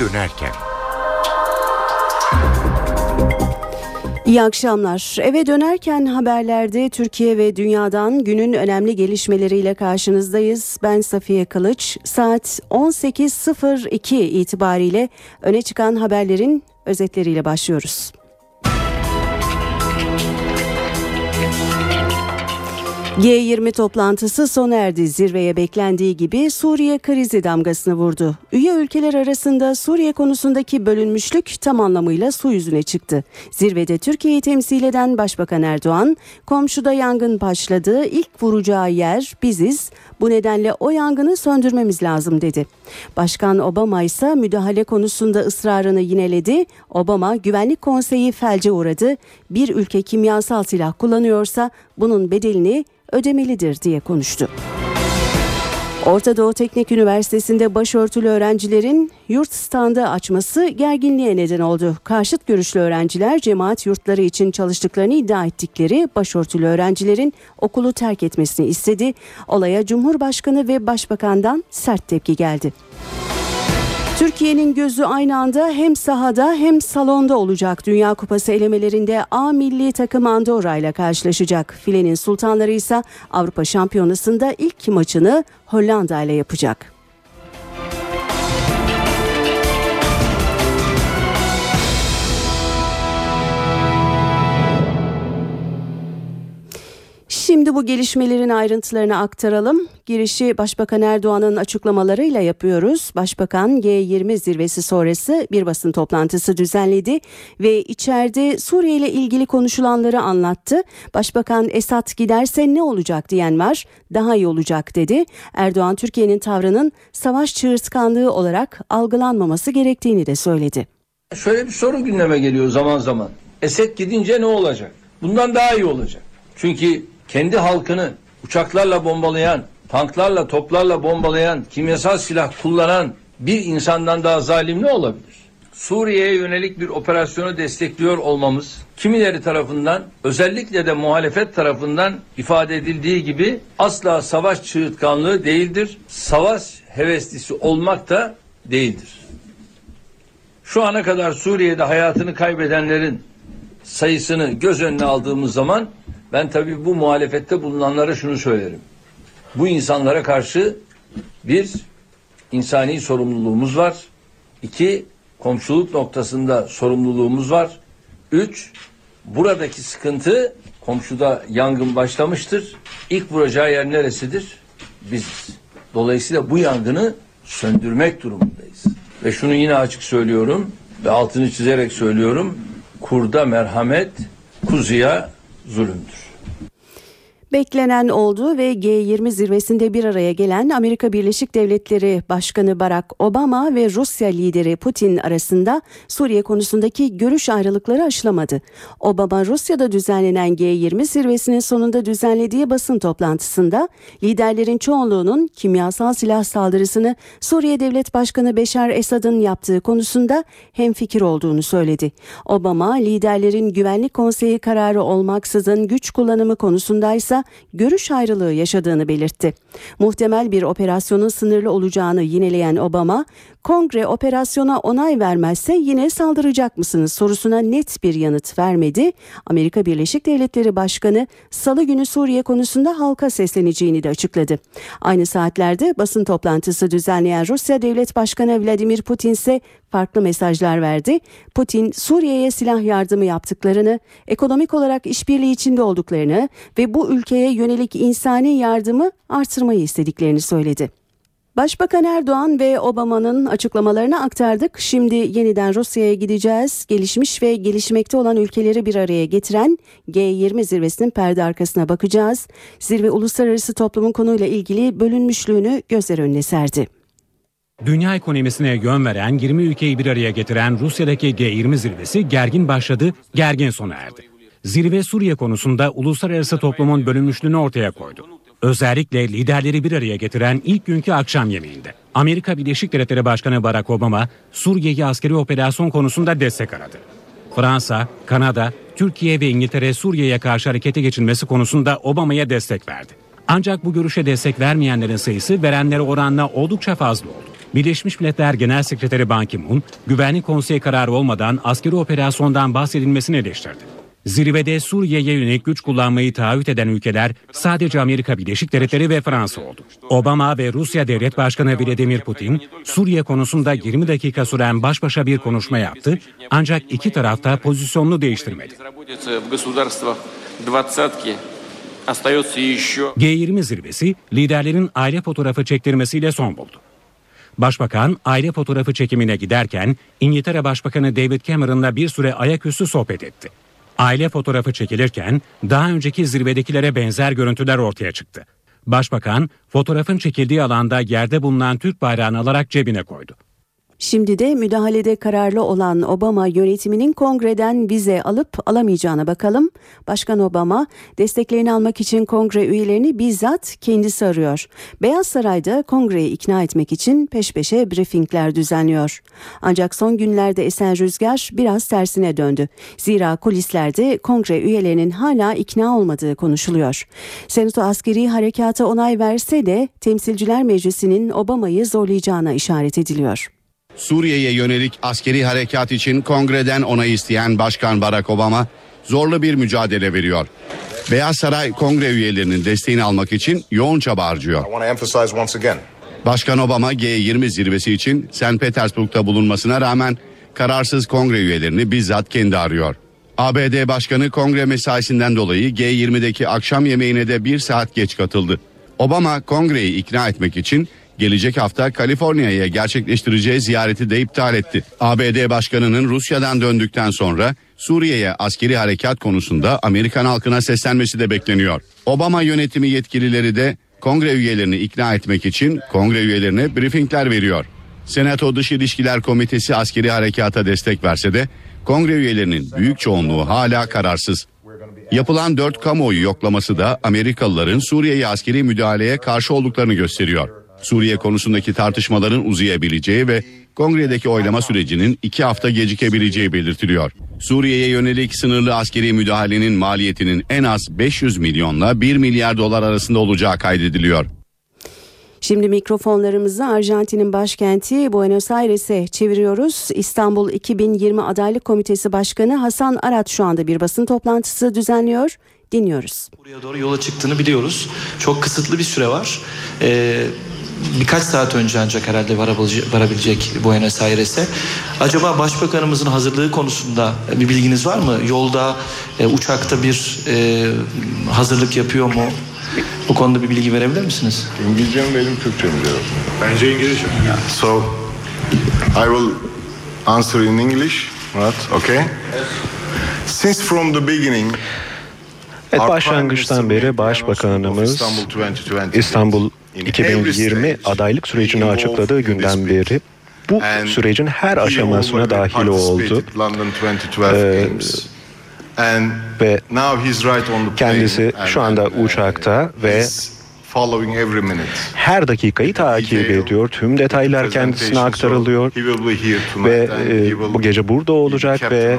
dönerken. İyi akşamlar. Eve dönerken haberlerde Türkiye ve dünyadan günün önemli gelişmeleriyle karşınızdayız. Ben Safiye Kılıç. Saat 18.02 itibariyle öne çıkan haberlerin özetleriyle başlıyoruz. G20 toplantısı sona erdi. Zirveye beklendiği gibi Suriye krizi damgasını vurdu. Üye ülkeler arasında Suriye konusundaki bölünmüşlük tam anlamıyla su yüzüne çıktı. Zirvede Türkiye'yi temsil eden Başbakan Erdoğan, komşuda yangın başladı, ilk vuracağı yer biziz. Bu nedenle o yangını söndürmemiz lazım dedi. Başkan Obama ise müdahale konusunda ısrarını yineledi. Obama Güvenlik Konseyi felce uğradı. Bir ülke kimyasal silah kullanıyorsa bunun bedelini ödemelidir diye konuştu. Orta Doğu Teknik Üniversitesi'nde başörtülü öğrencilerin yurt standı açması gerginliğe neden oldu. Karşıt görüşlü öğrenciler cemaat yurtları için çalıştıklarını iddia ettikleri başörtülü öğrencilerin okulu terk etmesini istedi. Olaya Cumhurbaşkanı ve Başbakan'dan sert tepki geldi. Türkiye'nin gözü aynı anda hem sahada hem salonda olacak. Dünya Kupası elemelerinde A milli takım Andorra ile karşılaşacak. Filenin sultanları ise Avrupa Şampiyonası'nda ilk maçını Hollanda ile yapacak. Şimdi bu gelişmelerin ayrıntılarını aktaralım. Girişi Başbakan Erdoğan'ın açıklamalarıyla yapıyoruz. Başbakan G20 zirvesi sonrası bir basın toplantısı düzenledi ve içeride Suriye ile ilgili konuşulanları anlattı. Başbakan Esad giderse ne olacak diyen var. Daha iyi olacak dedi. Erdoğan Türkiye'nin tavrının savaş çığırtkanlığı olarak algılanmaması gerektiğini de söyledi. Şöyle bir soru gündeme geliyor zaman zaman. Esed gidince ne olacak? Bundan daha iyi olacak. Çünkü kendi halkını uçaklarla bombalayan, tanklarla, toplarla bombalayan, kimyasal silah kullanan bir insandan daha zalim ne olabilir? Suriye'ye yönelik bir operasyonu destekliyor olmamız kimileri tarafından özellikle de muhalefet tarafından ifade edildiği gibi asla savaş çığırtkanlığı değildir. Savaş heveslisi olmak da değildir. Şu ana kadar Suriye'de hayatını kaybedenlerin sayısını göz önüne aldığımız zaman ben tabii bu muhalefette bulunanlara şunu söylerim. Bu insanlara karşı bir insani sorumluluğumuz var. İki komşuluk noktasında sorumluluğumuz var. Üç buradaki sıkıntı komşuda yangın başlamıştır. İlk vuracağı yer neresidir? Biziz. Dolayısıyla bu yangını söndürmek durumundayız. Ve şunu yine açık söylüyorum ve altını çizerek söylüyorum. Kurda merhamet, kuzuya zulümdür. Beklenen oldu ve G20 zirvesinde bir araya gelen Amerika Birleşik Devletleri Başkanı Barack Obama ve Rusya lideri Putin arasında Suriye konusundaki görüş ayrılıkları aşılamadı. Obama Rusya'da düzenlenen G20 zirvesinin sonunda düzenlediği basın toplantısında liderlerin çoğunluğunun kimyasal silah saldırısını Suriye Devlet Başkanı Beşar Esad'ın yaptığı konusunda hemfikir olduğunu söyledi. Obama liderlerin Güvenlik Konseyi kararı olmaksızın güç kullanımı görüş ayrılığı yaşadığını belirtti. Muhtemel bir operasyonun sınırlı olacağını yineleyen Obama, Kongre operasyona onay vermezse yine saldıracak mısınız sorusuna net bir yanıt vermedi. Amerika Birleşik Devletleri Başkanı Salı günü Suriye konusunda halka sesleneceğini de açıkladı. Aynı saatlerde basın toplantısı düzenleyen Rusya Devlet Başkanı Vladimir Putin ise farklı mesajlar verdi. Putin Suriye'ye silah yardımı yaptıklarını, ekonomik olarak işbirliği içinde olduklarını ve bu ülkeye yönelik insani yardımı artırmayı istediklerini söyledi. Başbakan Erdoğan ve Obama'nın açıklamalarını aktardık. Şimdi yeniden Rusya'ya gideceğiz. Gelişmiş ve gelişmekte olan ülkeleri bir araya getiren G20 zirvesinin perde arkasına bakacağız. Zirve uluslararası toplumun konuyla ilgili bölünmüşlüğünü gözler önüne serdi. Dünya ekonomisine yön veren 20 ülkeyi bir araya getiren Rusya'daki G20 zirvesi gergin başladı, gergin sona erdi. Zirve Suriye konusunda uluslararası toplumun bölünmüşlüğünü ortaya koydu. Özellikle liderleri bir araya getiren ilk günkü akşam yemeğinde. Amerika Birleşik Devletleri Başkanı Barack Obama Suriye'ye askeri operasyon konusunda destek aradı. Fransa, Kanada, Türkiye ve İngiltere Suriye'ye karşı harekete geçilmesi konusunda Obama'ya destek verdi. Ancak bu görüşe destek vermeyenlerin sayısı verenlere oranla oldukça fazla oldu. Birleşmiş Milletler Genel Sekreteri Ban Ki-moon, Güvenlik Konseyi kararı olmadan askeri operasyondan bahsedilmesini eleştirdi. Zirvede Suriye'ye yönelik güç kullanmayı taahhüt eden ülkeler sadece Amerika Birleşik Devletleri ve Fransa oldu. Obama ve Rusya Devlet Başkanı Vladimir Putin, Suriye konusunda 20 dakika süren baş başa bir konuşma yaptı ancak iki tarafta pozisyonunu değiştirmedi. G20 zirvesi liderlerin aile fotoğrafı çektirmesiyle son buldu. Başbakan aile fotoğrafı çekimine giderken İngiltere Başbakanı David Cameron'la bir süre ayaküstü sohbet etti. Aile fotoğrafı çekilirken daha önceki zirvedekilere benzer görüntüler ortaya çıktı. Başbakan fotoğrafın çekildiği alanda yerde bulunan Türk bayrağını alarak cebine koydu. Şimdi de müdahalede kararlı olan Obama yönetiminin kongreden vize alıp alamayacağına bakalım. Başkan Obama desteklerini almak için kongre üyelerini bizzat kendisi arıyor. Beyaz Saray'da kongreyi ikna etmek için peş peşe briefingler düzenliyor. Ancak son günlerde esen rüzgar biraz tersine döndü. Zira kulislerde kongre üyelerinin hala ikna olmadığı konuşuluyor. Senato askeri harekata onay verse de Temsilciler Meclisi'nin Obama'yı zorlayacağına işaret ediliyor. Suriye'ye yönelik askeri harekat için kongreden onay isteyen Başkan Barack Obama zorlu bir mücadele veriyor. Beyaz Saray kongre üyelerinin desteğini almak için yoğun çaba harcıyor. Başkan Obama G20 zirvesi için St. Petersburg'da bulunmasına rağmen kararsız kongre üyelerini bizzat kendi arıyor. ABD Başkanı kongre mesaisinden dolayı G20'deki akşam yemeğine de bir saat geç katıldı. Obama kongreyi ikna etmek için gelecek hafta Kaliforniya'ya gerçekleştireceği ziyareti de iptal etti. ABD Başkanı'nın Rusya'dan döndükten sonra Suriye'ye askeri harekat konusunda Amerikan halkına seslenmesi de bekleniyor. Obama yönetimi yetkilileri de kongre üyelerini ikna etmek için kongre üyelerine briefingler veriyor. Senato Dış İlişkiler Komitesi askeri harekata destek verse de kongre üyelerinin büyük çoğunluğu hala kararsız. Yapılan dört kamuoyu yoklaması da Amerikalıların Suriye'ye askeri müdahaleye karşı olduklarını gösteriyor. Suriye konusundaki tartışmaların uzayabileceği ve kongredeki oylama sürecinin iki hafta gecikebileceği belirtiliyor. Suriye'ye yönelik sınırlı askeri müdahalenin maliyetinin en az 500 milyonla 1 milyar dolar arasında olacağı kaydediliyor. Şimdi mikrofonlarımızı Arjantin'in başkenti Buenos Aires'e çeviriyoruz. İstanbul 2020 Adaylık Komitesi Başkanı Hasan Arat şu anda bir basın toplantısı düzenliyor. Dinliyoruz. Buraya doğru yola çıktığını biliyoruz. Çok kısıtlı bir süre var. Ee, birkaç saat önce ancak herhalde varabilecek Buenos Aires'e. Acaba Başbakanımızın hazırlığı konusunda bir bilginiz var mı? Yolda, e, uçakta bir e, hazırlık yapıyor mu? Bu konuda bir bilgi verebilir misiniz? İngilizce mi benim Türkçe mi diyorum? Bence İngilizce. So, I will answer in English. Right? Okay? Since from the beginning Evet, başlangıçtan beri Başbakanımız İstanbul 2020 adaylık sürecini açıkladığı günden beri bu sürecin her aşamasına dahil oldu. Ee, ve kendisi şu anda uçakta ve her dakikayı takip ediyor. Tüm detaylar kendisine aktarılıyor ve e, bu gece burada olacak ve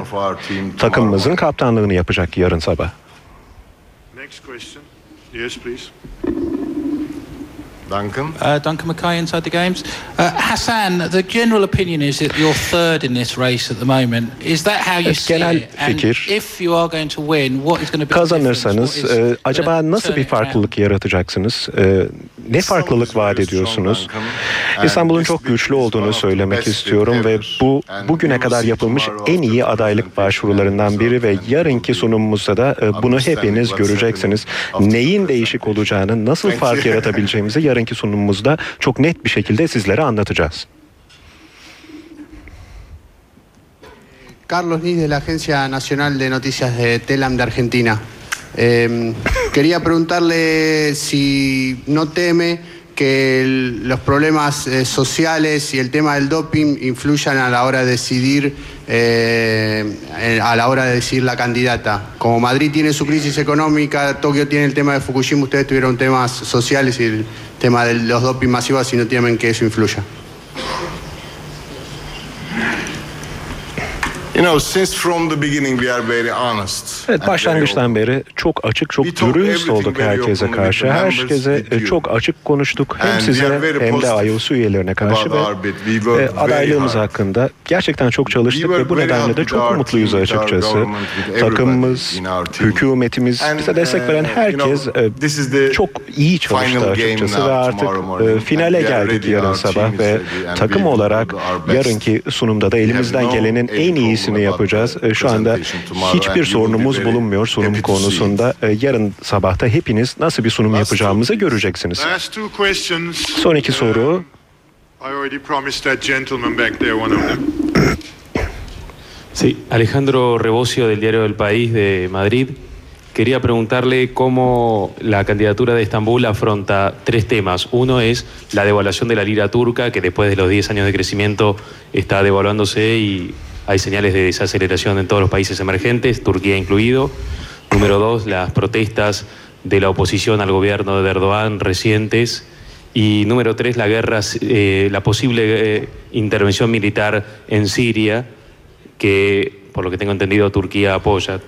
takımımızın kaptanlığını yapacak yarın sabah. Next question. Yes, please. Duncan? Uh, Duncan Mackay inside the games. Uh, Hassan, the general opinion is that you're third in this race at the moment. Is that how you see Genel it? And fikir, if you are going to win, what is going to be Kazanırsanız the difference? What e, acaba nasıl bir farklılık yaratacaksınız? E, ne farklılık vaat ediyorsunuz? İstanbul'un çok güçlü olduğunu söylemek istiyorum ve bu bugüne kadar yapılmış en iyi adaylık başvurularından biri ve yarınki sunumumuzda da e, bunu hepiniz göreceksiniz. Neyin değişik olacağını, nasıl fark yaratabileceğimizi yarınki sunumumuzda çok net bir şekilde sizlere anlatacağız. Carlos Nis de la Agencia Nacional de Noticias de Telam de Argentina. Eh, quería preguntarle si no teme que los problemas eh, sociales y el tema del doping influyan a la hora de decidir eh, a la hora de decidir la candidata. Como Madrid tiene su crisis económica, Tokio tiene el tema de Fukushima, ustedes tuvieron temas sociales y tema de los doping masivos y no temen que eso influya. Evet başlangıçtan beri çok açık, çok dürüst olduk herkese karşı. Herkese e, çok açık konuştuk. Hem size hem de IOS üyelerine karşı ve e, adaylığımız hakkında gerçekten çok çalıştık ve bu nedenle de çok mutluyuz açıkçası. Takımımız, hükümetimiz, bize destek veren uh, herkes e, çok iyi çalıştı açıkçası ve artık finale geldik yarın sabah ve takım olarak yarınki sunumda da elimizden gelenin en problem about yapacağız. E, Şu anda hiçbir sorunumuz bulunmuyor sunum konusunda. E, Yarın sabahta hepiniz nasıl bir sunum yapacağımızı göreceksiniz. Son iki soru. I already promised that gentleman back there one of them. Sí, Alejandro Rebocio del diario El País de Madrid. Quería preguntarle cómo la candidatura de Estambul afronta tres temas. Uno es la devaluación de la lira turca, que después de los 10 años de crecimiento está devaluándose y hay señales de desaceleración en todos los países emergentes, Turquía incluido. Número dos, las protestas de la oposición al gobierno de Erdogan recientes. Y número tres, la guerra, eh, la posible eh, intervención militar en Siria, que por lo que tengo entendido Turquía apoya.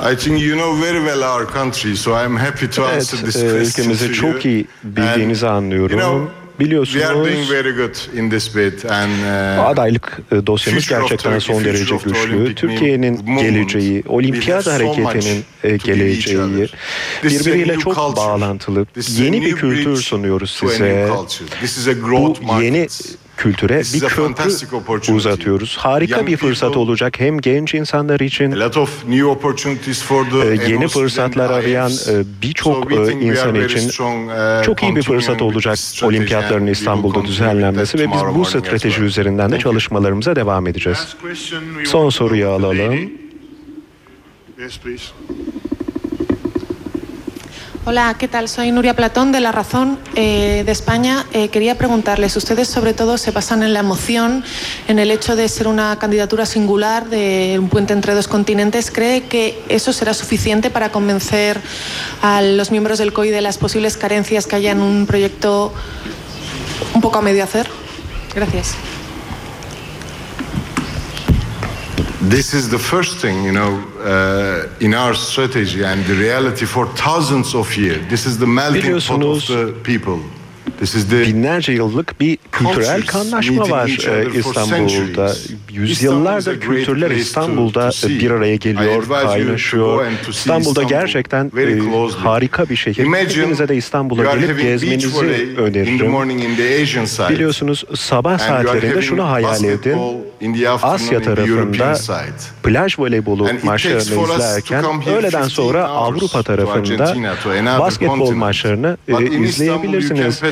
I think you know very well our country, so I'm happy to Evet, answer this e, question ülkemizi to çok iyi bildiğinizi And, anlıyorum. Know, we are doing Biliyorsunuz very good in this bid and uh, adaylık e, dosyamız gerçekten son derece güçlü. Türkiye'nin geleceği, olimpiyat hareketinin e, geleceği birbiriyle çok bağlantılı. Yeni bir kültür sunuyoruz size. Bu yeni kültüre bir köprü uzatıyoruz. Harika bir fırsat olacak hem genç insanlar için A lot of new opportunities for the e, yeni fırsatlar arayan e, birçok e, insan için uh, çok iyi bir fırsat olacak olimpiyatların İstanbul'da düzenlenmesi ve biz bu strateji üzerinden de çalışmalarımıza devam edeceğiz. Son soruyu alalım. Yes, please. Hola, ¿qué tal? Soy Nuria Platón de La Razón eh, de España. Eh, quería preguntarles, ustedes sobre todo se basan en la emoción, en el hecho de ser una candidatura singular, de un puente entre dos continentes. ¿Cree que eso será suficiente para convencer a los miembros del COI de las posibles carencias que haya en un proyecto un poco a medio hacer? Gracias. This is the first thing, you know, uh, in our strategy and the reality for thousands of years. This is the melting pot of the people. This is the Binlerce yıllık bir kültürel kanlaşma var e, İstanbul'da. Yüzyıllardır kültürler İstanbul'da bir araya geliyor, kaynaşıyor. İstanbul'da Istanbul gerçekten e, harika bir şehir. Hepinize de İstanbul'a gelip gezmenizi öneririm. Biliyorsunuz sabah saatlerinde şunu hayal edin. Asya tarafında plaj voleybolu maçlarını izlerken öğleden 15 sonra Avrupa tarafında basketbol maçlarını e, izleyebilirsiniz.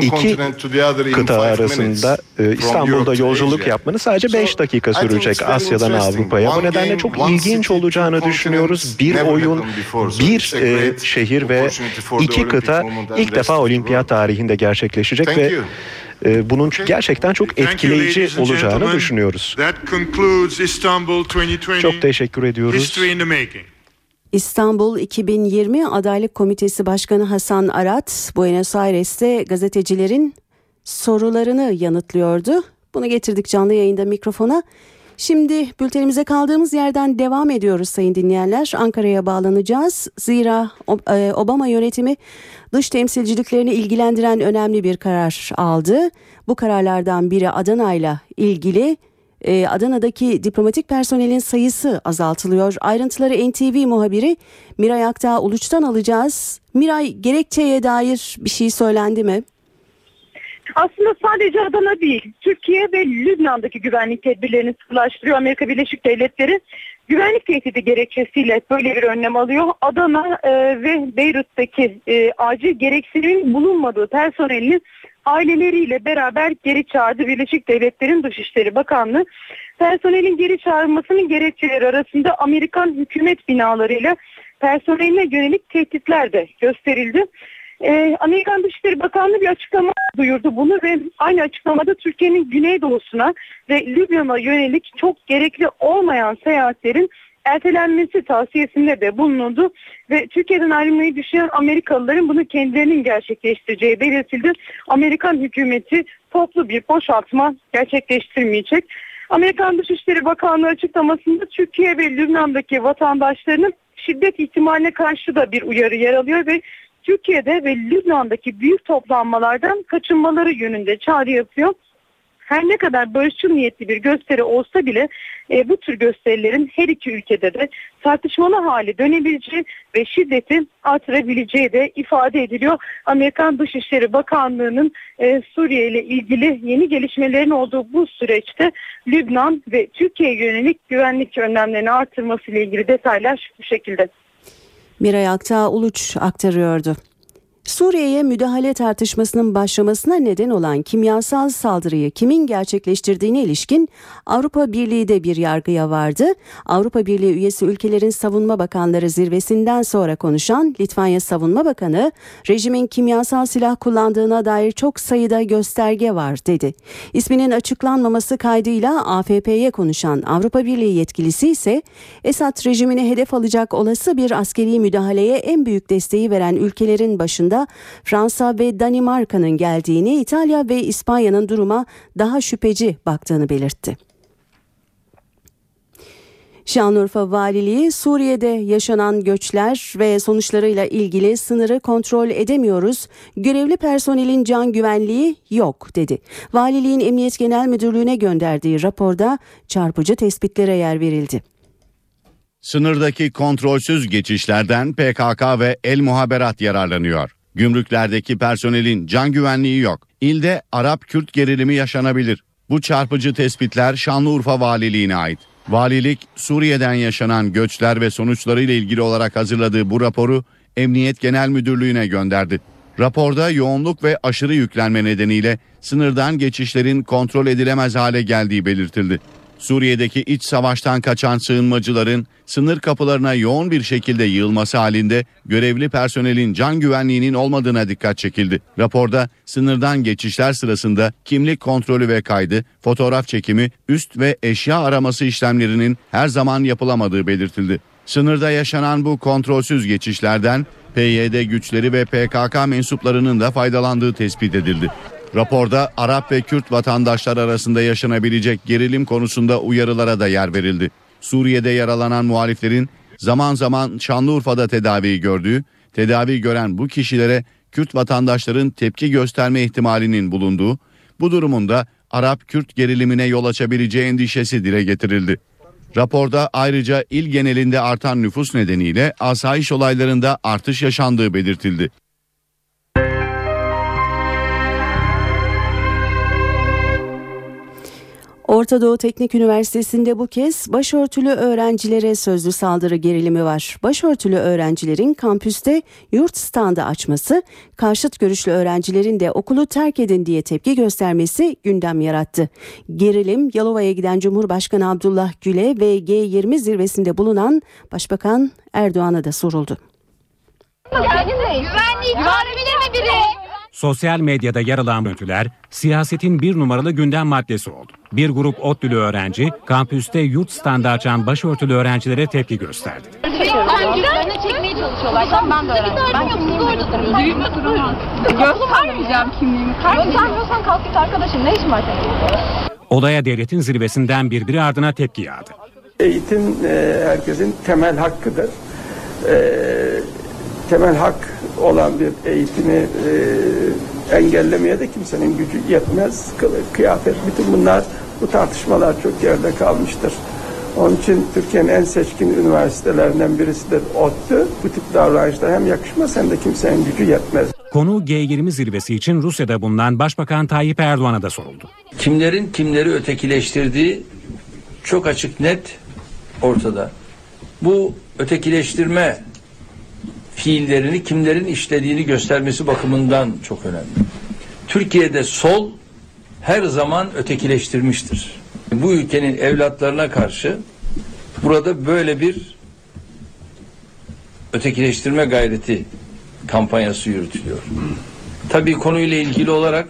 İki continent to the other in kıta arasında e, İstanbul'da yolculuk yapmanız sadece So, 5 dakika sürecek Asya'dan. Avrupa'ya. Bu nedenle çok ilginç olacağını düşünüyoruz. Bir oyun, bir e, şehir ve iki kıta ilk defa olimpiyat tarihinde gerçekleşecek Thank ve you. e, bunun gerçekten çok etkileyici olacağını düşünüyoruz. That concludes Istanbul 2020. Çok teşekkür ediyoruz. İstanbul 2020 Adaylık Komitesi Başkanı Hasan Arat, Buenos Aires'te gazetecilerin sorularını yanıtlıyordu. Bunu getirdik canlı yayında mikrofona. Şimdi bültenimize kaldığımız yerden devam ediyoruz sayın dinleyenler. Ankara'ya bağlanacağız. Zira e, Obama yönetimi dış temsilciliklerini ilgilendiren önemli bir karar aldı. Bu kararlardan biri Adana'yla ilgili e, Adana'daki diplomatik personelin sayısı azaltılıyor. Ayrıntıları NTV muhabiri Miray Aktağ Uluç'tan alacağız. Miray gerekçeye dair bir şey söylendi mi? Aslında sadece Adana değil, Türkiye ve Lübnan'daki güvenlik tedbirlerini sıkılaştırıyor Amerika Birleşik Devletleri. Güvenlik tehdidi gerekçesiyle böyle bir önlem alıyor. Adana e, ve Beyrut'taki e, acil gereksinim bulunmadığı personelini aileleriyle beraber geri çağırdı Birleşik Devletler'in Dışişleri Bakanlığı. Personelin geri çağrılmasının gerekçeleri arasında Amerikan hükümet binalarıyla personeline yönelik tehditler de gösterildi. Ee, Amerikan Dışişleri Bakanlığı bir açıklama duyurdu bunu ve aynı açıklamada Türkiye'nin güneydoğusuna ve Lübnan'a yönelik çok gerekli olmayan seyahatlerin ertelenmesi tavsiyesinde de bulunuldu ve Türkiye'den ayrılmayı düşünen Amerikalıların bunu kendilerinin gerçekleştireceği belirtildi. Amerikan hükümeti toplu bir boşaltma gerçekleştirmeyecek. Amerikan Dışişleri Bakanlığı açıklamasında Türkiye ve Lübnan'daki vatandaşlarının şiddet ihtimaline karşı da bir uyarı yer alıyor ve Türkiye'de ve Lübnan'daki büyük toplanmalardan kaçınmaları yönünde çağrı yapıyor. Her ne kadar barışçıl niyetli bir gösteri olsa bile e, bu tür gösterilerin her iki ülkede de tartışmalı hale dönebileceği ve şiddeti artırabileceği de ifade ediliyor. Amerikan Dışişleri Bakanlığı'nın e, Suriye ile ilgili yeni gelişmelerin olduğu bu süreçte Lübnan ve Türkiye yönelik güvenlik önlemlerini artırması ile ilgili detaylar bu şekilde. Miray Aktağ Uluç aktarıyordu. Suriye'ye müdahale tartışmasının başlamasına neden olan kimyasal saldırıyı kimin gerçekleştirdiğine ilişkin Avrupa Birliği de bir yargıya vardı. Avrupa Birliği üyesi ülkelerin savunma bakanları zirvesinden sonra konuşan Litvanya Savunma Bakanı, rejimin kimyasal silah kullandığına dair çok sayıda gösterge var dedi. İsminin açıklanmaması kaydıyla AFP'ye konuşan Avrupa Birliği yetkilisi ise Esad rejimini hedef alacak olası bir askeri müdahaleye en büyük desteği veren ülkelerin başında Fransa ve Danimarka'nın geldiğini, İtalya ve İspanya'nın duruma daha şüpheci baktığını belirtti. Şanlıurfa Valiliği Suriye'de yaşanan göçler ve sonuçlarıyla ilgili sınırı kontrol edemiyoruz. Görevli personelin can güvenliği yok dedi. Valiliğin Emniyet Genel Müdürlüğü'ne gönderdiği raporda çarpıcı tespitlere yer verildi. Sınırdaki kontrolsüz geçişlerden PKK ve El Muhaberat yararlanıyor. Gümrüklerdeki personelin can güvenliği yok. İlde Arap-Kürt gerilimi yaşanabilir. Bu çarpıcı tespitler Şanlıurfa Valiliğine ait. Valilik Suriye'den yaşanan göçler ve sonuçlarıyla ilgili olarak hazırladığı bu raporu Emniyet Genel Müdürlüğü'ne gönderdi. Raporda yoğunluk ve aşırı yüklenme nedeniyle sınırdan geçişlerin kontrol edilemez hale geldiği belirtildi. Suriye'deki iç savaştan kaçan sığınmacıların sınır kapılarına yoğun bir şekilde yığılması halinde görevli personelin can güvenliğinin olmadığına dikkat çekildi. Raporda sınırdan geçişler sırasında kimlik kontrolü ve kaydı, fotoğraf çekimi, üst ve eşya araması işlemlerinin her zaman yapılamadığı belirtildi. Sınırda yaşanan bu kontrolsüz geçişlerden PYD güçleri ve PKK mensuplarının da faydalandığı tespit edildi. Raporda Arap ve Kürt vatandaşlar arasında yaşanabilecek gerilim konusunda uyarılara da yer verildi. Suriye'de yaralanan muhaliflerin zaman zaman Şanlıurfa'da tedavi gördüğü, tedavi gören bu kişilere Kürt vatandaşların tepki gösterme ihtimalinin bulunduğu, bu durumunda Arap-Kürt gerilimine yol açabileceği endişesi dile getirildi. Raporda ayrıca il genelinde artan nüfus nedeniyle asayiş olaylarında artış yaşandığı belirtildi. Orta Doğu Teknik Üniversitesi'nde bu kez başörtülü öğrencilere sözlü saldırı gerilimi var. Başörtülü öğrencilerin kampüste yurt standı açması, karşıt görüşlü öğrencilerin de okulu terk edin diye tepki göstermesi gündem yarattı. Gerilim Yalova'ya giden Cumhurbaşkanı Abdullah Gül'e ve G20 zirvesinde bulunan Başbakan Erdoğan'a da soruldu. Güvenliği çağırabilir mi biri? Sosyal medyada yer alan görüntüler siyasetin bir numaralı gündem maddesi oldu. Bir grup ODTÜ'lü öğrenci kampüste yurt standı açan başörtülü öğrencilere tepki gösterdi. Güvenliği çekmeye çalışıyorlar. Tamam ben de öğrendim. Ben kimliğimi orada duruyorum. Düğünde duramaz. Göstermeyeceğim kimliğimi. Göstermiyorsan kalk git arkadaşım. Ne işin var senin? Olaya devletin zirvesinden birbiri ardına tepki yağdı. Eğitim e, herkesin temel hakkıdır. E, temel hak olan bir eğitimi e, engellemeye de kimsenin gücü yetmez. Kılık, kıyafet, bütün bunlar bu tartışmalar çok yerde kalmıştır. Onun için Türkiye'nin en seçkin üniversitelerinden birisidir ODTÜ. Bu tip davranışlar hem yakışmaz hem de kimsenin gücü yetmez. Konu G20 zirvesi için Rusya'da bulunan Başbakan Tayyip Erdoğan'a da soruldu. Kimlerin kimleri ötekileştirdiği çok açık net ortada. Bu ötekileştirme fiillerini kimlerin işlediğini göstermesi bakımından çok önemli. Türkiye'de sol her zaman ötekileştirmiştir. Bu ülkenin evlatlarına karşı burada böyle bir ötekileştirme gayreti kampanyası yürütülüyor. Tabii konuyla ilgili olarak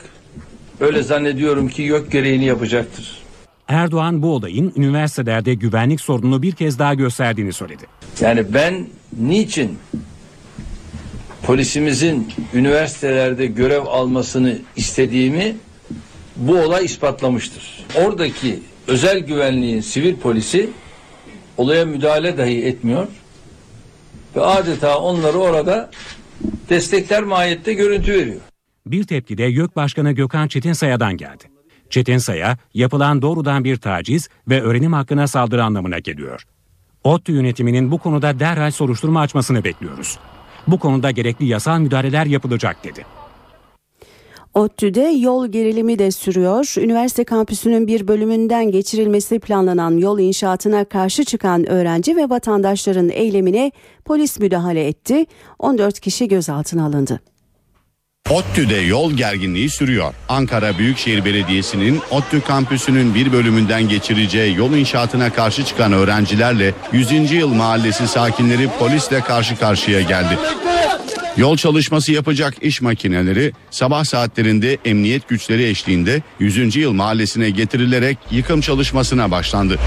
öyle zannediyorum ki yok gereğini yapacaktır. Erdoğan bu olayın üniversitelerde güvenlik sorununu bir kez daha gösterdiğini söyledi. Yani ben niçin polisimizin üniversitelerde görev almasını istediğimi bu olay ispatlamıştır. Oradaki özel güvenliğin sivil polisi olaya müdahale dahi etmiyor ve adeta onları orada destekler mahiyette görüntü veriyor. Bir tepki de YÖK Başkanı Gökhan Çetinsaya'dan geldi. Çetinsaya yapılan doğrudan bir taciz ve öğrenim hakkına saldırı anlamına geliyor. ODTÜ yönetiminin bu konuda derhal soruşturma açmasını bekliyoruz. Bu konuda gerekli yasal müdahaleler yapılacak dedi. ODTÜ'de yol gerilimi de sürüyor. Üniversite kampüsünün bir bölümünden geçirilmesi planlanan yol inşaatına karşı çıkan öğrenci ve vatandaşların eylemine polis müdahale etti. 14 kişi gözaltına alındı. ODTÜ'de yol gerginliği sürüyor. Ankara Büyükşehir Belediyesi'nin ODTÜ kampüsünün bir bölümünden geçireceği yol inşaatına karşı çıkan öğrencilerle 100. yıl mahallesi sakinleri polisle karşı karşıya geldi. Yol çalışması yapacak iş makineleri sabah saatlerinde emniyet güçleri eşliğinde 100. yıl mahallesine getirilerek yıkım çalışmasına başlandı.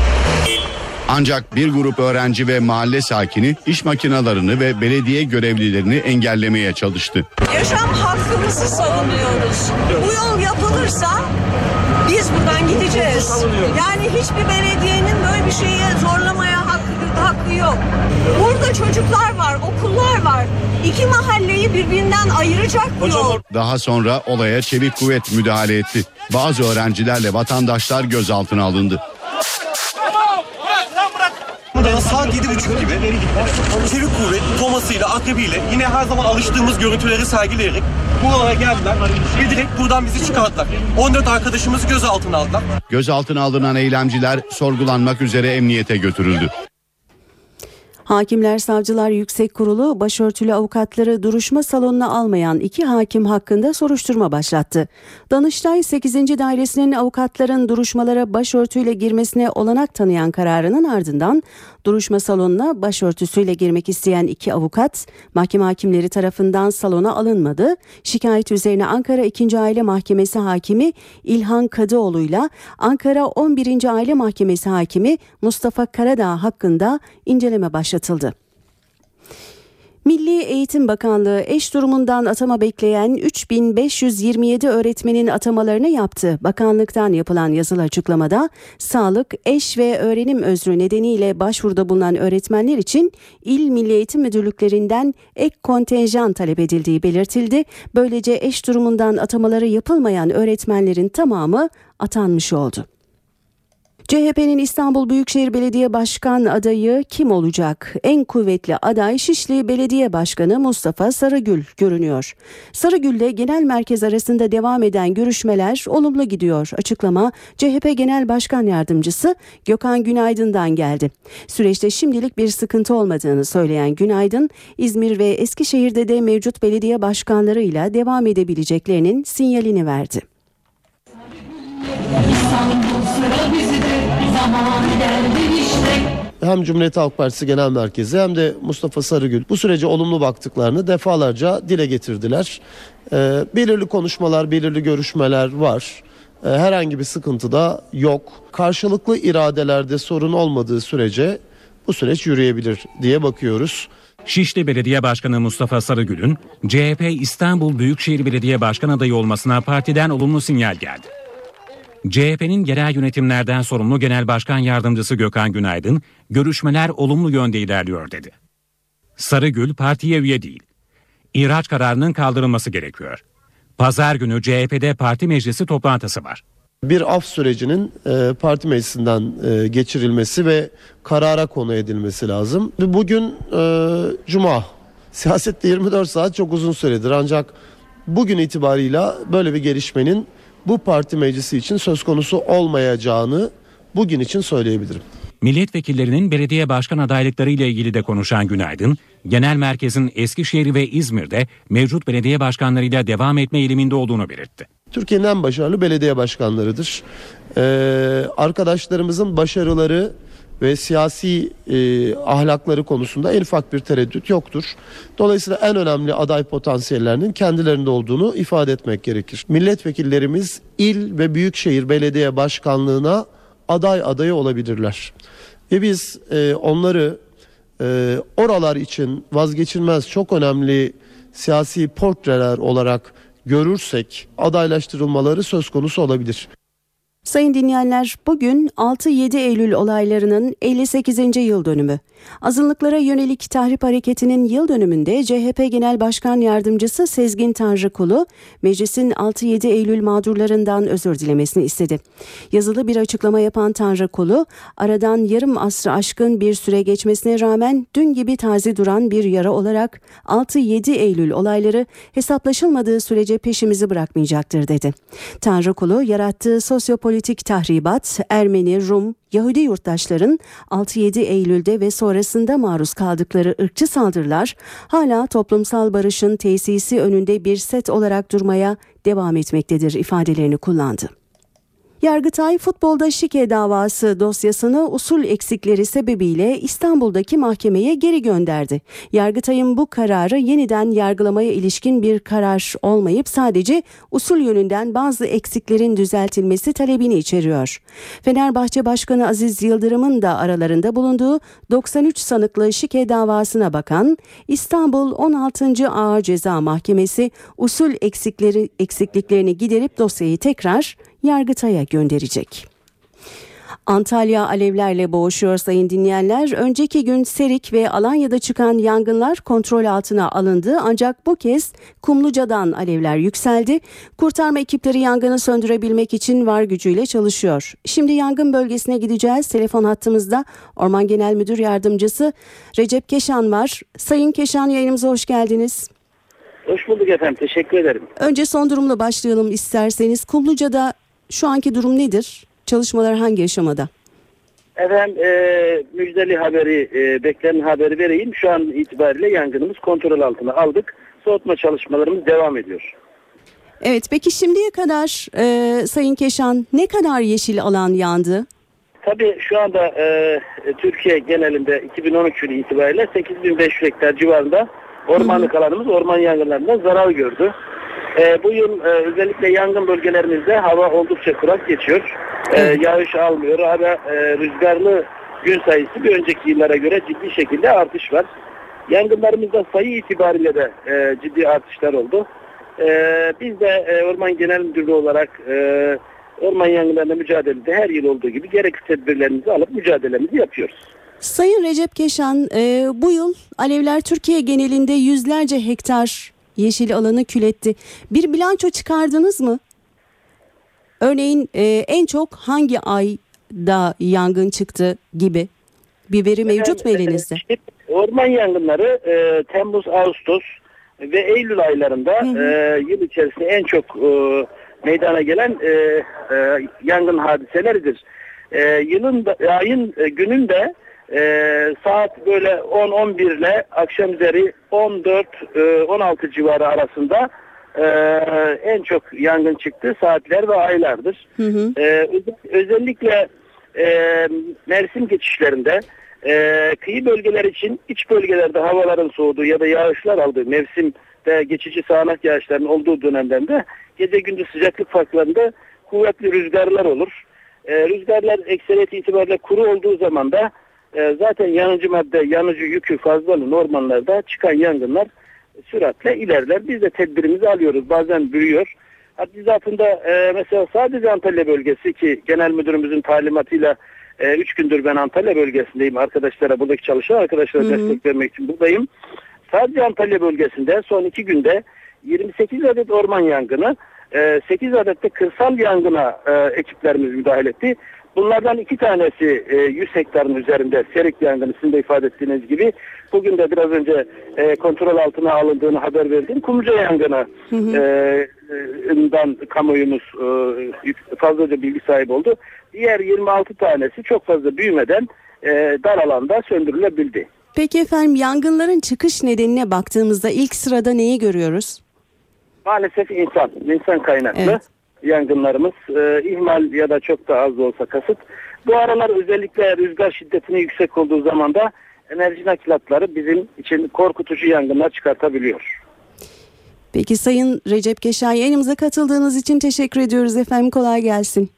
Ancak bir grup öğrenci ve mahalle sakini iş makinalarını ve belediye görevlilerini engellemeye çalıştı. Yaşam hakkımızı savunuyoruz. Bu yol yapılırsa biz buradan gideceğiz. Yani hiçbir belediyenin böyle bir şeye zorlamaya hakkı, hakkı yok. Burada çocuklar var, okullar var. İki mahalleyi birbirinden ayıracak bu yol. Daha sonra olaya çevik kuvvet müdahale etti. Bazı öğrencilerle vatandaşlar gözaltına alındı. Buradan saat 7.30 gibi çevik kuvvet tomasıyla, akrebiyle yine her zaman alıştığımız görüntüleri sergileyerek buralara geldiler ve direkt buradan bizi çıkarttılar. 14 arkadaşımızı gözaltına aldılar. Gözaltına alınan eylemciler sorgulanmak üzere emniyete götürüldü. Hakimler Savcılar Yüksek Kurulu başörtülü avukatları duruşma salonuna almayan iki hakim hakkında soruşturma başlattı. Danıştay 8. Dairesi'nin avukatların duruşmalara başörtüyle girmesine olanak tanıyan kararının ardından duruşma salonuna başörtüsüyle girmek isteyen iki avukat mahkeme hakimleri tarafından salona alınmadı. Şikayet üzerine Ankara 2. Aile Mahkemesi Hakimi İlhan Kadıoğlu'yla Ankara 11. Aile Mahkemesi Hakimi Mustafa Karadağ hakkında inceleme başlatıldı. Milli Eğitim Bakanlığı eş durumundan atama bekleyen 3527 öğretmenin atamalarını yaptı. Bakanlıktan yapılan yazılı açıklamada sağlık, eş ve öğrenim özrü nedeniyle başvuruda bulunan öğretmenler için İl Milli Eğitim Müdürlüklerinden ek kontenjan talep edildiği belirtildi. Böylece eş durumundan atamaları yapılmayan öğretmenlerin tamamı atanmış oldu. CHP'nin İstanbul Büyükşehir Belediye Başkan adayı kim olacak? En kuvvetli aday Şişli Belediye Başkanı Mustafa Sarıgül görünüyor. Sarıgül ile genel merkez arasında devam eden görüşmeler olumlu gidiyor. Açıklama CHP Genel Başkan Yardımcısı Gökhan Günaydın'dan geldi. Süreçte şimdilik bir sıkıntı olmadığını söyleyen Günaydın, İzmir ve Eskişehir'de de mevcut belediye başkanlarıyla devam edebileceklerinin sinyalini verdi. Hem Cumhuriyet Halk Partisi Genel Merkezi hem de Mustafa Sarıgül bu sürece olumlu baktıklarını defalarca dile getirdiler. Ee, belirli konuşmalar, belirli görüşmeler var. Ee, herhangi bir sıkıntı da yok. Karşılıklı iradelerde sorun olmadığı sürece bu süreç yürüyebilir diye bakıyoruz. Şişli Belediye Başkanı Mustafa Sarıgül'ün CHP İstanbul Büyükşehir Belediye Başkan adayı olmasına partiden olumlu sinyal geldi. CHP'nin genel yönetimlerden sorumlu Genel Başkan Yardımcısı Gökhan Günaydın, görüşmeler olumlu yönde ilerliyor dedi. Sarıgül partiye üye değil. İhraç kararının kaldırılması gerekiyor. Pazar günü CHP'de parti meclisi toplantısı var. Bir af sürecinin e, parti meclisinden e, geçirilmesi ve karara konu edilmesi lazım. Bugün e, Cuma. Siyasette 24 saat çok uzun süredir ancak bugün itibarıyla böyle bir gelişmenin bu parti meclisi için söz konusu olmayacağını bugün için söyleyebilirim. Milletvekillerinin belediye başkan adaylıkları ile ilgili de konuşan Günaydın, genel merkezin Eskişehir ve İzmir'de mevcut belediye başkanlarıyla devam etme eğiliminde olduğunu belirtti. Türkiye'nin en başarılı belediye başkanlarıdır. Ee, arkadaşlarımızın başarıları ve siyasi e, ahlakları konusunda en ufak bir tereddüt yoktur. Dolayısıyla en önemli aday potansiyellerinin kendilerinde olduğunu ifade etmek gerekir. Milletvekillerimiz il ve büyükşehir belediye başkanlığına aday adayı olabilirler. Ve biz e, onları e, oralar için vazgeçilmez çok önemli siyasi portreler olarak görürsek adaylaştırılmaları söz konusu olabilir. Sayın dinleyenler bugün 6-7 Eylül olaylarının 58. yıl dönümü. Azınlıklara yönelik tahrip hareketinin yıl dönümünde CHP Genel Başkan Yardımcısı Sezgin Tanrıkulu meclisin 6-7 Eylül mağdurlarından özür dilemesini istedi. Yazılı bir açıklama yapan Tanrıkulu aradan yarım asrı aşkın bir süre geçmesine rağmen dün gibi taze duran bir yara olarak 6-7 Eylül olayları hesaplaşılmadığı sürece peşimizi bırakmayacaktır dedi. Tanrıkulu yarattığı sosyopolitik tahribat Ermeni, Rum, Yahudi yurttaşların 6-7 Eylül'de ve sonrasında maruz kaldıkları ırkçı saldırılar hala toplumsal barışın tesisi önünde bir set olarak durmaya devam etmektedir ifadelerini kullandı. Yargıtay futbolda şike davası dosyasını usul eksikleri sebebiyle İstanbul'daki mahkemeye geri gönderdi. Yargıtay'ın bu kararı yeniden yargılamaya ilişkin bir karar olmayıp sadece usul yönünden bazı eksiklerin düzeltilmesi talebini içeriyor. Fenerbahçe Başkanı Aziz Yıldırım'ın da aralarında bulunduğu 93 sanıklı şike davasına bakan İstanbul 16. Ağır Ceza Mahkemesi usul eksikleri eksikliklerini giderip dosyayı tekrar Yargıtay'a gönderecek. Antalya alevlerle boğuşuyor sayın dinleyenler. Önceki gün Serik ve Alanya'da çıkan yangınlar kontrol altına alındı ancak bu kez Kumluca'dan alevler yükseldi. Kurtarma ekipleri yangını söndürebilmek için var gücüyle çalışıyor. Şimdi yangın bölgesine gideceğiz. Telefon hattımızda Orman Genel Müdür Yardımcısı Recep Keşan var. Sayın Keşan yayınımıza hoş geldiniz. Hoş bulduk efendim. Teşekkür ederim. Önce son durumla başlayalım isterseniz. Kumluca'da şu anki durum nedir? Çalışmalar hangi aşamada? Efendim e, müjdeli haberi, e, beklenen haberi vereyim. Şu an itibariyle yangınımız kontrol altına aldık. Soğutma çalışmalarımız devam ediyor. Evet peki şimdiye kadar e, Sayın Keşan ne kadar yeşil alan yandı? Tabii şu anda e, Türkiye genelinde 2013 yılı itibariyle 8500 hektar civarında ormanlık alanımız orman yangınlarından zarar gördü. E, bu yıl e, özellikle yangın bölgelerimizde hava oldukça kurak geçiyor. E, yağış almıyor. Hala e, rüzgarlı gün sayısı bir önceki yıllara göre ciddi şekilde artış var. Yangınlarımızda sayı itibariyle de e, ciddi artışlar oldu. E, biz de e, Orman Genel Müdürlüğü olarak e, orman yangınlarına mücadelede her yıl olduğu gibi gerekli tedbirlerimizi alıp mücadelemizi yapıyoruz. Sayın Recep Keşan e, bu yıl alevler Türkiye genelinde yüzlerce hektar yeşil alanı kületti. Bir bilanço çıkardınız mı? Örneğin e, en çok hangi ayda yangın çıktı gibi bir veri mevcut mu elinizde? E, orman yangınları e, Temmuz, Ağustos ve Eylül aylarında e, yıl içerisinde en çok e, meydana gelen e, e, yangın hadiseleridir. E, yılın da, ayın e, günün de e, saat böyle 10-11 ile akşam üzeri 14-16 civarı arasında e, en çok yangın çıktığı saatler ve aylardır. Hı hı. E, özel- özellikle e, mevsim geçişlerinde e, kıyı bölgeler için iç bölgelerde havaların soğuduğu ya da yağışlar aldığı mevsimde geçici sağanak yağışların olduğu dönemlerinde gece gündüz sıcaklık farklarında kuvvetli rüzgarlar olur. E, rüzgarlar ekseriyet itibariyle kuru olduğu zaman da e, zaten yanıcı madde, yanıcı yükü fazla olan ormanlarda çıkan yangınlar süratle ilerler. Biz de tedbirimizi alıyoruz. Bazen büyüyor. Hatta e, mesela sadece Antalya bölgesi ki genel müdürümüzün talimatıyla 3 gündür ben Antalya bölgesindeyim. Arkadaşlara, buradaki çalışan arkadaşlara Hı hı. destek vermek için buradayım. Sadece Antalya bölgesinde son 2 günde 28 adet orman yangını, e, 8 adet de kırsal yangına e, ekiplerimiz müdahale etti. Bunlardan iki tanesi e, 100 hektarın üzerinde serik yangını sizin de ifade ettiğiniz gibi. Bugün de biraz önce e, kontrol altına alındığını haber verdim. Kumluca yangını e, e, dan kamuoyumuz e, fazlaca bilgi sahibi oldu. Diğer 26 tanesi çok fazla büyümeden e, dar alanda söndürülebildi. Peki efendim yangınların çıkış nedenine baktığımızda ilk sırada neyi görüyoruz? Maalesef insan, insan kaynaklı yangınlarımız e, ihmal ya da çok da az da olsa kasıt. Bu aralar özellikle rüzgar şiddetinin yüksek olduğu zaman da enerji nakilatları bizim için korkutucu yangınlar çıkartabiliyor. Peki Sayın Recep Keşan yayınımıza katıldığınız için teşekkür ediyoruz efendim kolay gelsin.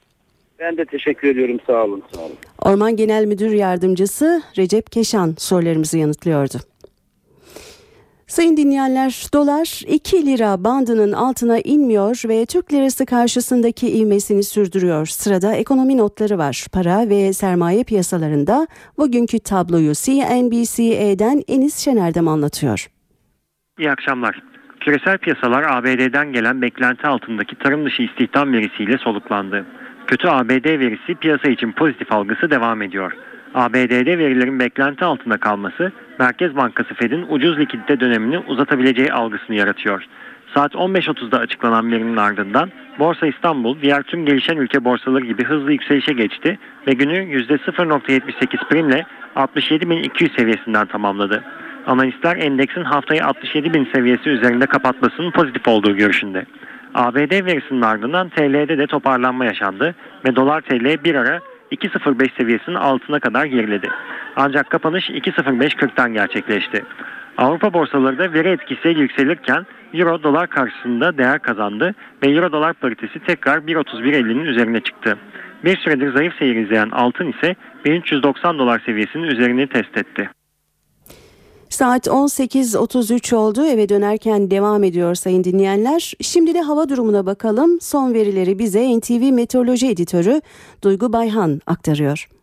Ben de teşekkür ediyorum. Sağ olun. Sağ olun. Orman Genel Müdür Yardımcısı Recep Keşan sorularımızı yanıtlıyordu. Sayın dinleyenler, dolar 2 lira bandının altına inmiyor ve Türk lirası karşısındaki ivmesini sürdürüyor. Sırada ekonomi notları var. Para ve sermaye piyasalarında bugünkü tabloyu CNBC'den Enis Şener'dem anlatıyor. İyi akşamlar. Küresel piyasalar ABD'den gelen beklenti altındaki tarım dışı istihdam verisiyle soluklandı. Kötü ABD verisi piyasa için pozitif algısı devam ediyor. ABD'de verilerin beklenti altında kalması Merkez Bankası Fed'in ucuz likidite dönemini uzatabileceği algısını yaratıyor. Saat 15.30'da açıklanan verinin ardından Borsa İstanbul diğer tüm gelişen ülke borsaları gibi hızlı yükselişe geçti ve günü %0.78 primle 67.200 seviyesinden tamamladı. Analistler endeksin haftayı 67.000 seviyesi üzerinde kapatmasının pozitif olduğu görüşünde. ABD verisinin ardından TL'de de toparlanma yaşandı ve dolar TL bir ara 2.05 seviyesinin altına kadar geriledi. Ancak kapanış 2.05.40'tan gerçekleşti. Avrupa borsaları da veri etkisiyle yükselirken Euro dolar karşısında değer kazandı ve Euro dolar paritesi tekrar 1.31.50'nin üzerine çıktı. Bir süredir zayıf seyir izleyen altın ise 1390 dolar seviyesinin üzerini test etti. Saat 18.33 oldu eve dönerken devam ediyor sayın dinleyenler. Şimdi de hava durumuna bakalım. Son verileri bize NTV Meteoroloji Editörü Duygu Bayhan aktarıyor.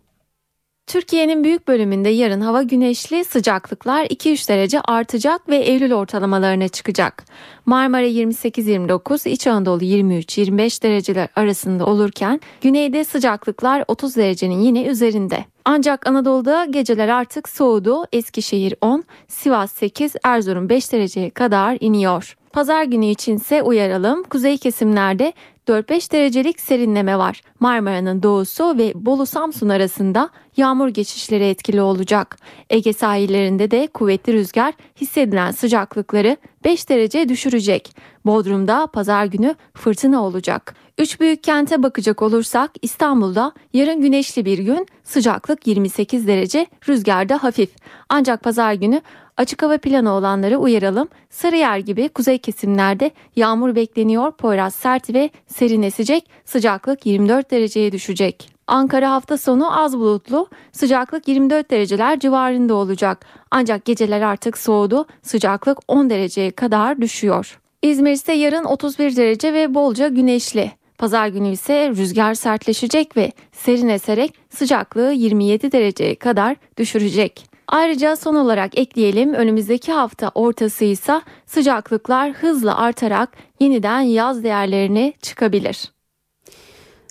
Türkiye'nin büyük bölümünde yarın hava güneşli, sıcaklıklar 2-3 derece artacak ve Eylül ortalamalarına çıkacak. Marmara 28-29, İç Anadolu 23-25 dereceler arasında olurken güneyde sıcaklıklar 30 derecenin yine üzerinde. Ancak Anadolu'da geceler artık soğudu. Eskişehir 10, Sivas 8, Erzurum 5 dereceye kadar iniyor. Pazar günü içinse uyaralım. Kuzey kesimlerde 4-5 derecelik serinleme var. Marmara'nın doğusu ve Bolu Samsun arasında yağmur geçişleri etkili olacak. Ege sahillerinde de kuvvetli rüzgar hissedilen sıcaklıkları 5 derece düşürecek. Bodrum'da pazar günü fırtına olacak. Üç büyük kente bakacak olursak İstanbul'da yarın güneşli bir gün sıcaklık 28 derece rüzgarda hafif. Ancak pazar günü Açık hava planı olanları uyaralım. Sarıyer gibi kuzey kesimlerde yağmur bekleniyor. Poyraz sert ve serin esecek. Sıcaklık 24 dereceye düşecek. Ankara hafta sonu az bulutlu. Sıcaklık 24 dereceler civarında olacak. Ancak geceler artık soğudu. Sıcaklık 10 dereceye kadar düşüyor. İzmir ise yarın 31 derece ve bolca güneşli. Pazar günü ise rüzgar sertleşecek ve serin eserek sıcaklığı 27 dereceye kadar düşürecek. Ayrıca son olarak ekleyelim önümüzdeki hafta ortası ise sıcaklıklar hızla artarak yeniden yaz değerlerine çıkabilir.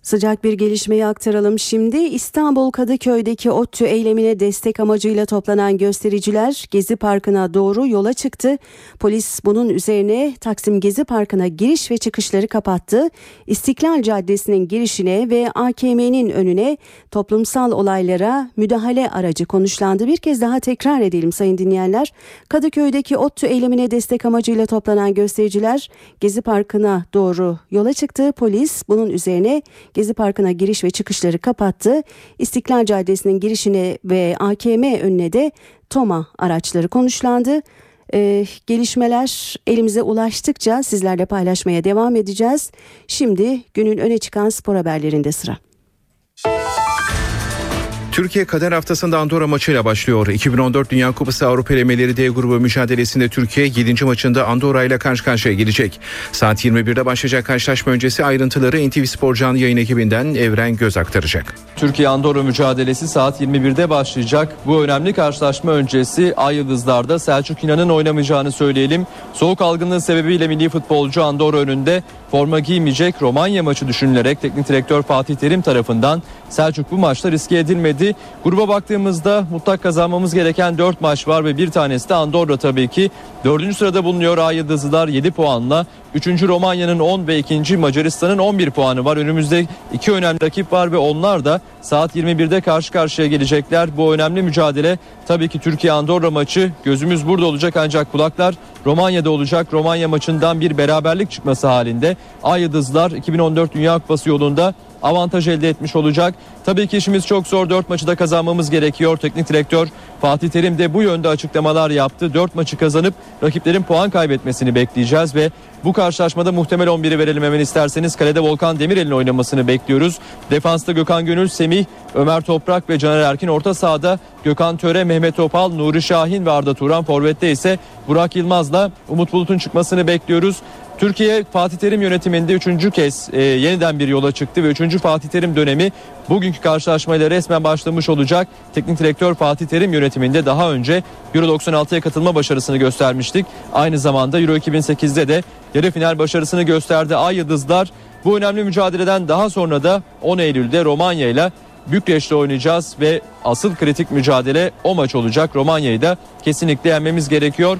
Sıcak bir gelişmeyi aktaralım şimdi. İstanbul Kadıköy'deki ODTÜ eylemine destek amacıyla toplanan göstericiler Gezi Parkı'na doğru yola çıktı. Polis bunun üzerine Taksim Gezi Parkı'na giriş ve çıkışları kapattı. İstiklal Caddesi'nin girişine ve AKM'nin önüne toplumsal olaylara müdahale aracı konuşlandı. Bir kez daha tekrar edelim sayın dinleyenler. Kadıköy'deki ODTÜ eylemine destek amacıyla toplanan göstericiler Gezi Parkı'na doğru yola çıktı. Polis bunun üzerine Gezi Parkı'na giriş ve çıkışları kapattı. İstiklal Caddesi'nin girişine ve AKM önüne de TOMA araçları konuşlandı. Ee, gelişmeler elimize ulaştıkça sizlerle paylaşmaya devam edeceğiz. Şimdi günün öne çıkan spor haberlerinde sıra. Türkiye Kader Haftası'nda Andorra maçıyla başlıyor. 2014 Dünya Kupası Avrupa elemeleri D grubu mücadelesinde Türkiye 7. maçında Andorra ile karşı karşıya gelecek. Saat 21'de başlayacak karşılaşma öncesi ayrıntıları NTV Spor canlı yayın ekibinden Evren Göz aktaracak. Türkiye-Andorra mücadelesi saat 21'de başlayacak. Bu önemli karşılaşma öncesi Ay Yıldızlar'da Selçuk İnan'ın oynamayacağını söyleyelim. Soğuk algınlığı sebebiyle milli futbolcu Andorra önünde forma giymeyecek Romanya maçı düşünülerek teknik direktör Fatih Terim tarafından Selçuk bu maçta riske edilmedi. Gruba baktığımızda mutlak kazanmamız gereken 4 maç var ve bir tanesi de Andorra tabii ki. 4. sırada bulunuyor A Yıldızlılar 7 puanla. 3. Romanya'nın 10 ve 2. Macaristan'ın 11 puanı var. Önümüzde iki önemli rakip var ve onlar da saat 21'de karşı karşıya gelecekler. Bu önemli mücadele tabii ki Türkiye-Andorra maçı. Gözümüz burada olacak ancak kulaklar Romanya'da olacak. Romanya maçından bir beraberlik çıkması halinde Ay Yıldızlar 2014 Dünya Kupası yolunda avantaj elde etmiş olacak. Tabii ki işimiz çok zor. 4 maçı da kazanmamız gerekiyor. Teknik direktör Fatih Terim de bu yönde açıklamalar yaptı. 4 maçı kazanıp rakiplerin puan kaybetmesini bekleyeceğiz ve bu karşılaşmada muhtemel 11'i verelim hemen isterseniz. Kalede Volkan Demirel'in oynamasını bekliyoruz. Defansta Gökhan Gönül, Semih, Ömer Toprak ve Caner Erkin. Orta sahada Gökhan Töre, Mehmet Topal, Nuri Şahin ve Arda Turan. Forvet'te ise Burak Yılmaz'la Umut Bulut'un çıkmasını bekliyoruz. Türkiye Fatih Terim yönetiminde üçüncü kez e, yeniden bir yola çıktı ve üçüncü Fatih Terim dönemi bugünkü karşılaşmayla resmen başlamış olacak. Teknik direktör Fatih Terim yönetiminde daha önce Euro 96'ya katılma başarısını göstermiştik. Aynı zamanda Euro 2008'de de yarı final başarısını gösterdi. Ay Yıldızlar bu önemli mücadeleden daha sonra da 10 Eylül'de Romanya ile Bükreş'te oynayacağız ve asıl kritik mücadele o maç olacak. Romanya'yı da kesinlikle yenmemiz gerekiyor.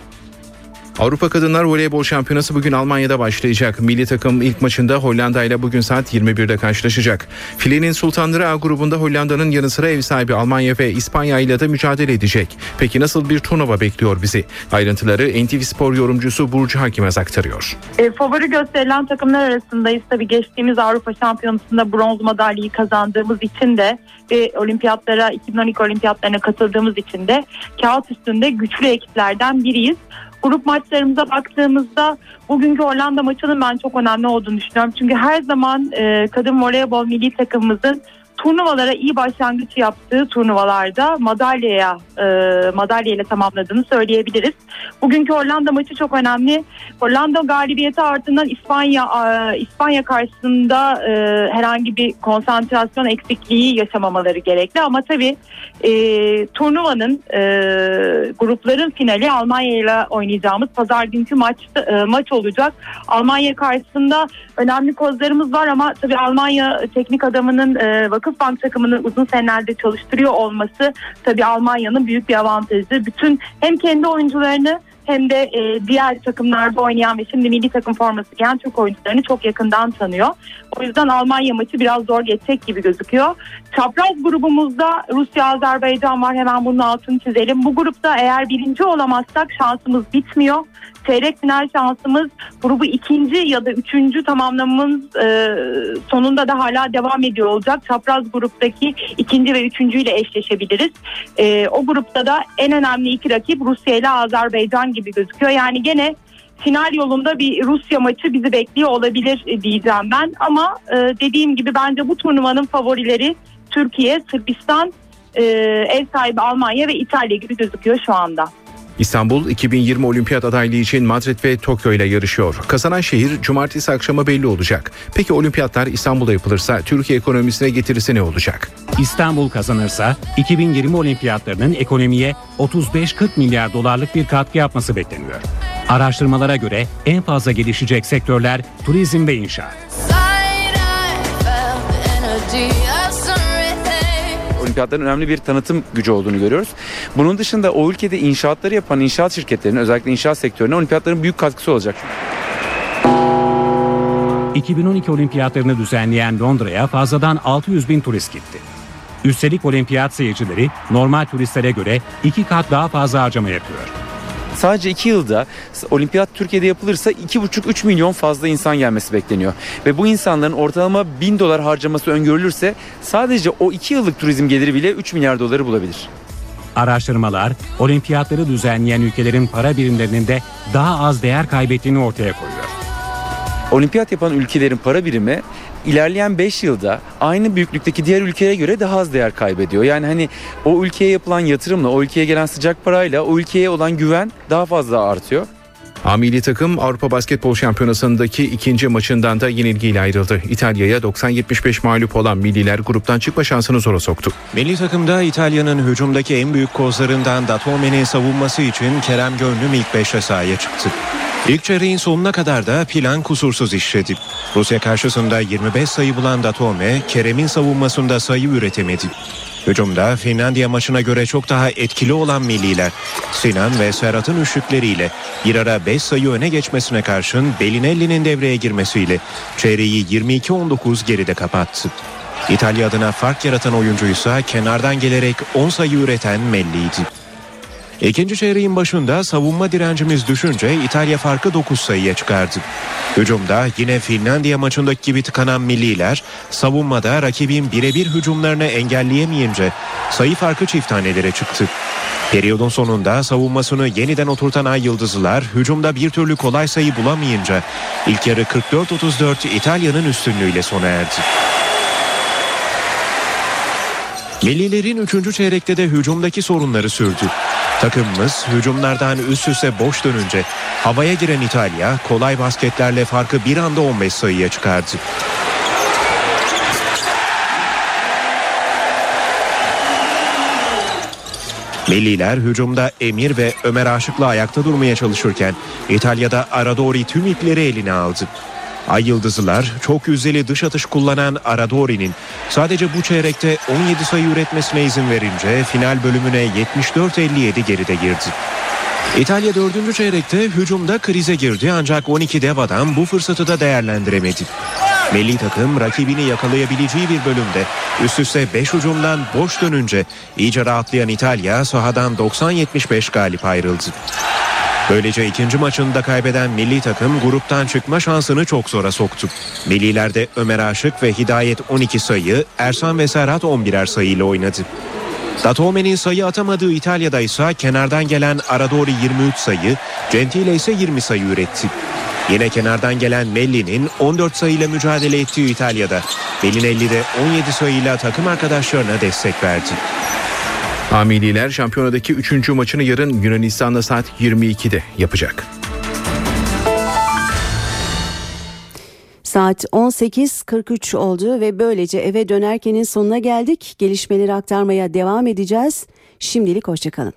Avrupa Kadınlar Voleybol Şampiyonası bugün Almanya'da başlayacak. Milli takım ilk maçında Hollanda ile bugün saat 21'de karşılaşacak. Filenin Sultanları A grubunda Hollanda'nın yanı sıra ev sahibi Almanya ve İspanya ile de mücadele edecek. Peki nasıl bir turnuva bekliyor bizi? Ayrıntıları NTV Spor yorumcusu Burcu Hakimez aktarıyor. E, favori gösterilen takımlar arasındayız. Tabii geçtiğimiz Avrupa Şampiyonası'nda bronz madalyayı kazandığımız için de ve olimpiyatlara 2012 olimpiyatlarına katıldığımız için de kağıt üstünde güçlü ekiplerden biriyiz. Grup maçlarımıza baktığımızda bugünkü Hollanda maçının ben çok önemli olduğunu düşünüyorum. Çünkü her zaman e, kadın voleybol milli takımımızın turnuvalara iyi başlangıç yaptığı turnuvalarda madalyaya e, madalya ile tamamladığını söyleyebiliriz. Bugünkü Hollanda maçı çok önemli. Hollanda galibiyeti ardından İspanya e, İspanya karşısında e, herhangi bir konsantrasyon eksikliği yaşamamaları gerekli ama tabii e, turnuvanın e, grupların finali Almanya ile oynayacağımız pazar günkü maç e, maç olacak. Almanya karşısında önemli kozlarımız var ama tabii Almanya teknik adamının e, Vakıfbank takımını uzun senelerde çalıştırıyor olması tabii Almanya'nın büyük bir avantajı. Bütün hem kendi oyuncularını hem de e, diğer takımlarda oynayan ve şimdi milli takım forması giyen Türk oyuncularını çok yakından tanıyor. O yüzden Almanya maçı biraz zor geçecek gibi gözüküyor. Çapraz grubumuzda Rusya, Azerbaycan var. Hemen bunun altını çizelim. Bu grupta eğer birinci olamazsak şansımız bitmiyor. Çeyrek final şansımız grubu ikinci ya da üçüncü tamamlamamız e, sonunda da hala devam ediyor olacak. Çapraz gruptaki ikinci ve üçüncüyle eşleşebiliriz. E, o grupta da en önemli iki rakip Rusya ile Azerbaycan gibi gözüküyor. Yani gene final yolunda bir Rusya maçı bizi bekliyor olabilir e, diyeceğim ben. Ama e, dediğim gibi bence bu turnuvanın favorileri Türkiye, Sırbistan, e, ev sahibi Almanya ve İtalya gibi gözüküyor şu anda. İstanbul 2020 Olimpiyat adaylığı için Madrid ve Tokyo ile yarışıyor. Kazanan şehir cumartesi akşamı belli olacak. Peki olimpiyatlar İstanbul'da yapılırsa Türkiye ekonomisine getirisi ne olacak? İstanbul kazanırsa 2020 olimpiyatlarının ekonomiye 35-40 milyar dolarlık bir katkı yapması bekleniyor. Araştırmalara göre en fazla gelişecek sektörler turizm ve inşaat. Olimpiyatların önemli bir tanıtım gücü olduğunu görüyoruz. Bunun dışında o ülkede inşaatları yapan inşaat şirketlerinin özellikle inşaat sektörüne olimpiyatların büyük katkısı olacak. 2012 olimpiyatlarını düzenleyen Londra'ya fazladan 600 bin turist gitti. Üstelik olimpiyat seyircileri normal turistlere göre iki kat daha fazla harcama yapıyor. Sadece 2 yılda olimpiyat Türkiye'de yapılırsa 2,5-3 milyon fazla insan gelmesi bekleniyor. Ve bu insanların ortalama 1000 dolar harcaması öngörülürse sadece o 2 yıllık turizm geliri bile 3 milyar doları bulabilir. Araştırmalar olimpiyatları düzenleyen ülkelerin para birimlerinin de daha az değer kaybettiğini ortaya koyuyor. Olimpiyat yapan ülkelerin para birimi ilerleyen 5 yılda aynı büyüklükteki diğer ülkelere göre daha az değer kaybediyor. Yani hani o ülkeye yapılan yatırımla, o ülkeye gelen sıcak parayla o ülkeye olan güven daha fazla artıyor. A milli takım Avrupa Basketbol Şampiyonası'ndaki ikinci maçından da yenilgiyle ayrıldı. İtalya'ya 90-75 mağlup olan milliler gruptan çıkma şansını zora soktu. Milli takımda İtalya'nın hücumdaki en büyük kozlarından Datome'nin savunması için Kerem Gönlüm ilk 5'e sahaya çıktı. İlk çeyreğin sonuna kadar da plan kusursuz işledi. Rusya karşısında 25 sayı bulan Datome, Kerem'in savunmasında sayı üretemedi. Hücumda Finlandiya maçına göre çok daha etkili olan milliler. Sinan ve Serhat'ın üçlükleriyle bir ara 5 sayı öne geçmesine karşın Belinelli'nin devreye girmesiyle çeyreği 22-19 geride kapattı. İtalya adına fark yaratan oyuncuysa kenardan gelerek 10 sayı üreten Melli'ydi. İkinci çeyreğin başında savunma direncimiz düşünce İtalya farkı 9 sayıya çıkardı. Hücumda yine Finlandiya maçındaki gibi tıkanan milliler savunmada rakibin birebir hücumlarını engelleyemeyince sayı farkı çift tanelere çıktı. Periyodun sonunda savunmasını yeniden oturtan Ay Yıldızlılar hücumda bir türlü kolay sayı bulamayınca ilk yarı 44-34 İtalya'nın üstünlüğüyle sona erdi. Millilerin 3. çeyrekte de hücumdaki sorunları sürdü. Takımımız hücumlardan üst üste boş dönünce havaya giren İtalya kolay basketlerle farkı bir anda 15 sayıya çıkardı. Milliler hücumda Emir ve Ömer Aşık'la ayakta durmaya çalışırken İtalya'da Aradori tüm ipleri eline aldı. Ay Yıldızlılar çok yüzdeli dış atış kullanan Aradori'nin sadece bu çeyrekte 17 sayı üretmesine izin verince final bölümüne 74-57 geride girdi. İtalya 4. çeyrekte hücumda krize girdi ancak 12 dev adam bu fırsatı da değerlendiremedi. Milli takım rakibini yakalayabileceği bir bölümde üst üste 5 hücumdan boş dönünce iyice rahatlayan İtalya sahadan 90-75 galip ayrıldı. Böylece ikinci maçını da kaybeden milli takım gruptan çıkma şansını çok zora soktu. Millilerde Ömer Aşık ve Hidayet 12 sayı, Ersan ve Serhat 11'er sayıyla oynadı. Datome'nin sayı atamadığı İtalya'da ise kenardan gelen Aradori 23 sayı, Gentile ise 20 sayı üretti. Yine kenardan gelen Melli'nin 14 sayıyla mücadele ettiği İtalya'da Bellinelli de 17 sayıyla takım arkadaşlarına destek verdi. Amililer şampiyonadaki 3. maçını yarın Yunanistan'da saat 22'de yapacak. Saat 18.43 oldu ve böylece eve dönerkenin sonuna geldik. Gelişmeleri aktarmaya devam edeceğiz. Şimdilik hoşçakalın.